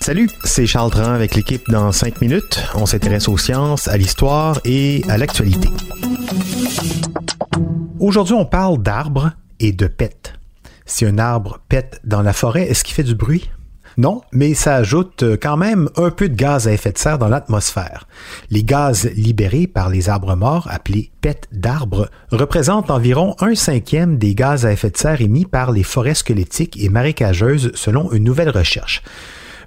Salut, c'est Charles Dran avec l'équipe dans 5 minutes. On s'intéresse aux sciences, à l'histoire et à l'actualité. Aujourd'hui, on parle d'arbres et de pète. Si un arbre pète dans la forêt, est-ce qu'il fait du bruit? Non, mais ça ajoute quand même un peu de gaz à effet de serre dans l'atmosphère. Les gaz libérés par les arbres morts, appelés pète d'arbres, représentent environ un cinquième des gaz à effet de serre émis par les forêts squelettiques et marécageuses selon une nouvelle recherche.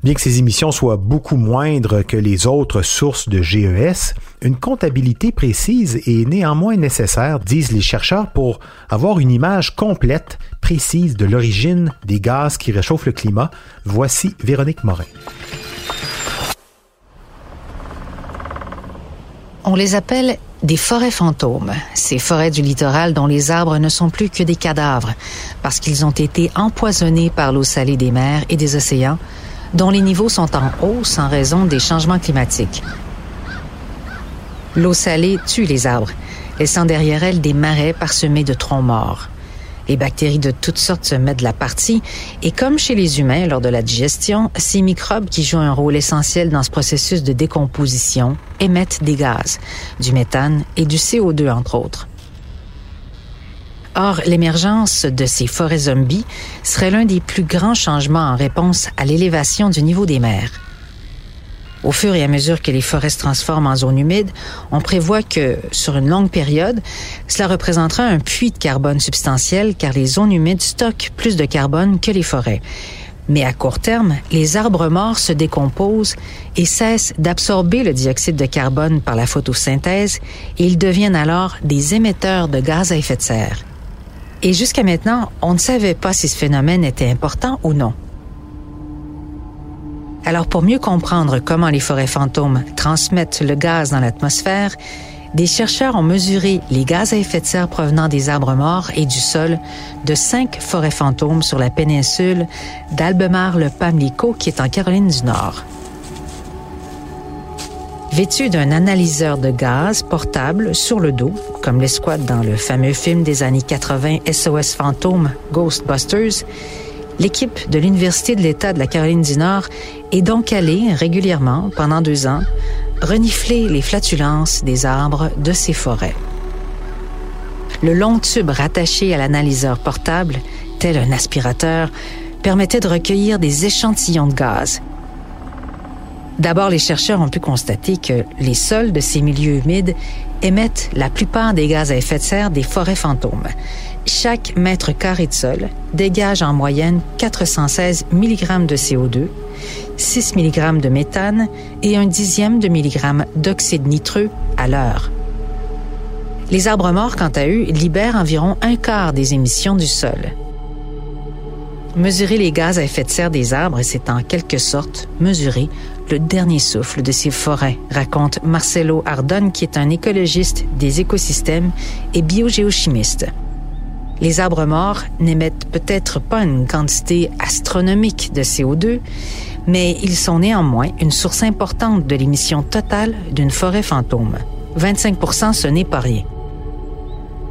Bien que ces émissions soient beaucoup moindres que les autres sources de GES, une comptabilité précise est néanmoins nécessaire, disent les chercheurs, pour avoir une image complète, précise de l'origine des gaz qui réchauffent le climat. Voici Véronique Morin. On les appelle des forêts fantômes, ces forêts du littoral dont les arbres ne sont plus que des cadavres, parce qu'ils ont été empoisonnés par l'eau salée des mers et des océans, dont les niveaux sont en hausse en raison des changements climatiques. L'eau salée tue les arbres, laissant derrière elle des marais parsemés de troncs morts. Les bactéries de toutes sortes se mettent de la partie et comme chez les humains lors de la digestion, ces microbes qui jouent un rôle essentiel dans ce processus de décomposition émettent des gaz, du méthane et du CO2 entre autres. Or, l'émergence de ces forêts zombies serait l'un des plus grands changements en réponse à l'élévation du niveau des mers. Au fur et à mesure que les forêts se transforment en zones humides, on prévoit que, sur une longue période, cela représentera un puits de carbone substantiel car les zones humides stockent plus de carbone que les forêts. Mais à court terme, les arbres morts se décomposent et cessent d'absorber le dioxyde de carbone par la photosynthèse et ils deviennent alors des émetteurs de gaz à effet de serre. Et jusqu'à maintenant, on ne savait pas si ce phénomène était important ou non. Alors pour mieux comprendre comment les forêts fantômes transmettent le gaz dans l'atmosphère, des chercheurs ont mesuré les gaz à effet de serre provenant des arbres morts et du sol de cinq forêts fantômes sur la péninsule d'Albemarle-Pamlico qui est en Caroline du Nord. Vêtus d'un analyseur de gaz portable sur le dos, comme l'escouade dans le fameux film des années 80 SOS Fantôme Ghostbusters, l'équipe de l'Université de l'État de la Caroline du Nord est donc allée régulièrement, pendant deux ans, renifler les flatulences des arbres de ces forêts. Le long tube rattaché à l'analyseur portable, tel un aspirateur, permettait de recueillir des échantillons de gaz D'abord, les chercheurs ont pu constater que les sols de ces milieux humides émettent la plupart des gaz à effet de serre des forêts fantômes. Chaque mètre carré de sol dégage en moyenne 416 mg de CO2, 6 mg de méthane et un dixième de milligramme d'oxyde nitreux à l'heure. Les arbres morts, quant à eux, libèrent environ un quart des émissions du sol. Mesurer les gaz à effet de serre des arbres, c'est en quelque sorte mesurer le dernier souffle de ces forêts, raconte Marcelo Ardon, qui est un écologiste des écosystèmes et biogéochimiste. Les arbres morts n'émettent peut-être pas une quantité astronomique de CO2, mais ils sont néanmoins une source importante de l'émission totale d'une forêt fantôme. 25% ce n'est pas rien.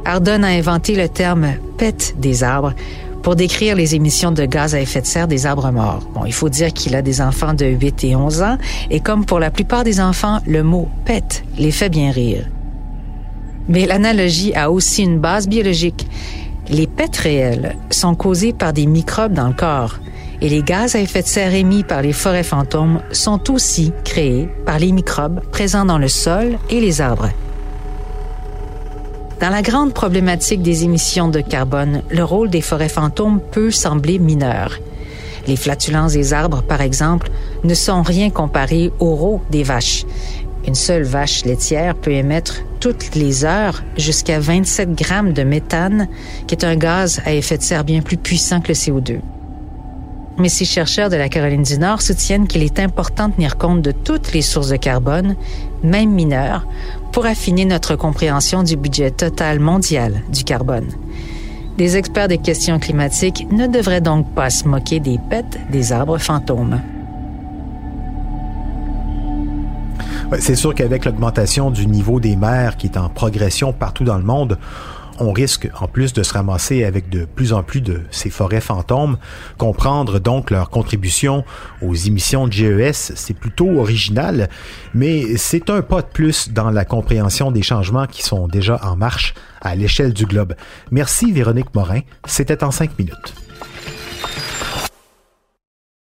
Ardon a inventé le terme pète des arbres pour décrire les émissions de gaz à effet de serre des arbres morts. Bon, il faut dire qu'il a des enfants de 8 et 11 ans, et comme pour la plupart des enfants, le mot pète les fait bien rire. Mais l'analogie a aussi une base biologique. Les pètes réels sont causés par des microbes dans le corps, et les gaz à effet de serre émis par les forêts fantômes sont aussi créés par les microbes présents dans le sol et les arbres. Dans la grande problématique des émissions de carbone, le rôle des forêts fantômes peut sembler mineur. Les flatulences des arbres, par exemple, ne sont rien comparées au rôle des vaches. Une seule vache laitière peut émettre toutes les heures jusqu'à 27 grammes de méthane, qui est un gaz à effet de serre bien plus puissant que le CO2. Mais ces chercheurs de la Caroline du Nord soutiennent qu'il est important de tenir compte de toutes les sources de carbone, même mineures, pour affiner notre compréhension du budget total mondial du carbone. Des experts des questions climatiques ne devraient donc pas se moquer des pets des arbres fantômes. C'est sûr qu'avec l'augmentation du niveau des mers qui est en progression partout dans le monde, on risque en plus de se ramasser avec de plus en plus de ces forêts fantômes. Comprendre donc leur contribution aux émissions de GES, c'est plutôt original, mais c'est un pas de plus dans la compréhension des changements qui sont déjà en marche à l'échelle du globe. Merci Véronique Morin, c'était en cinq minutes.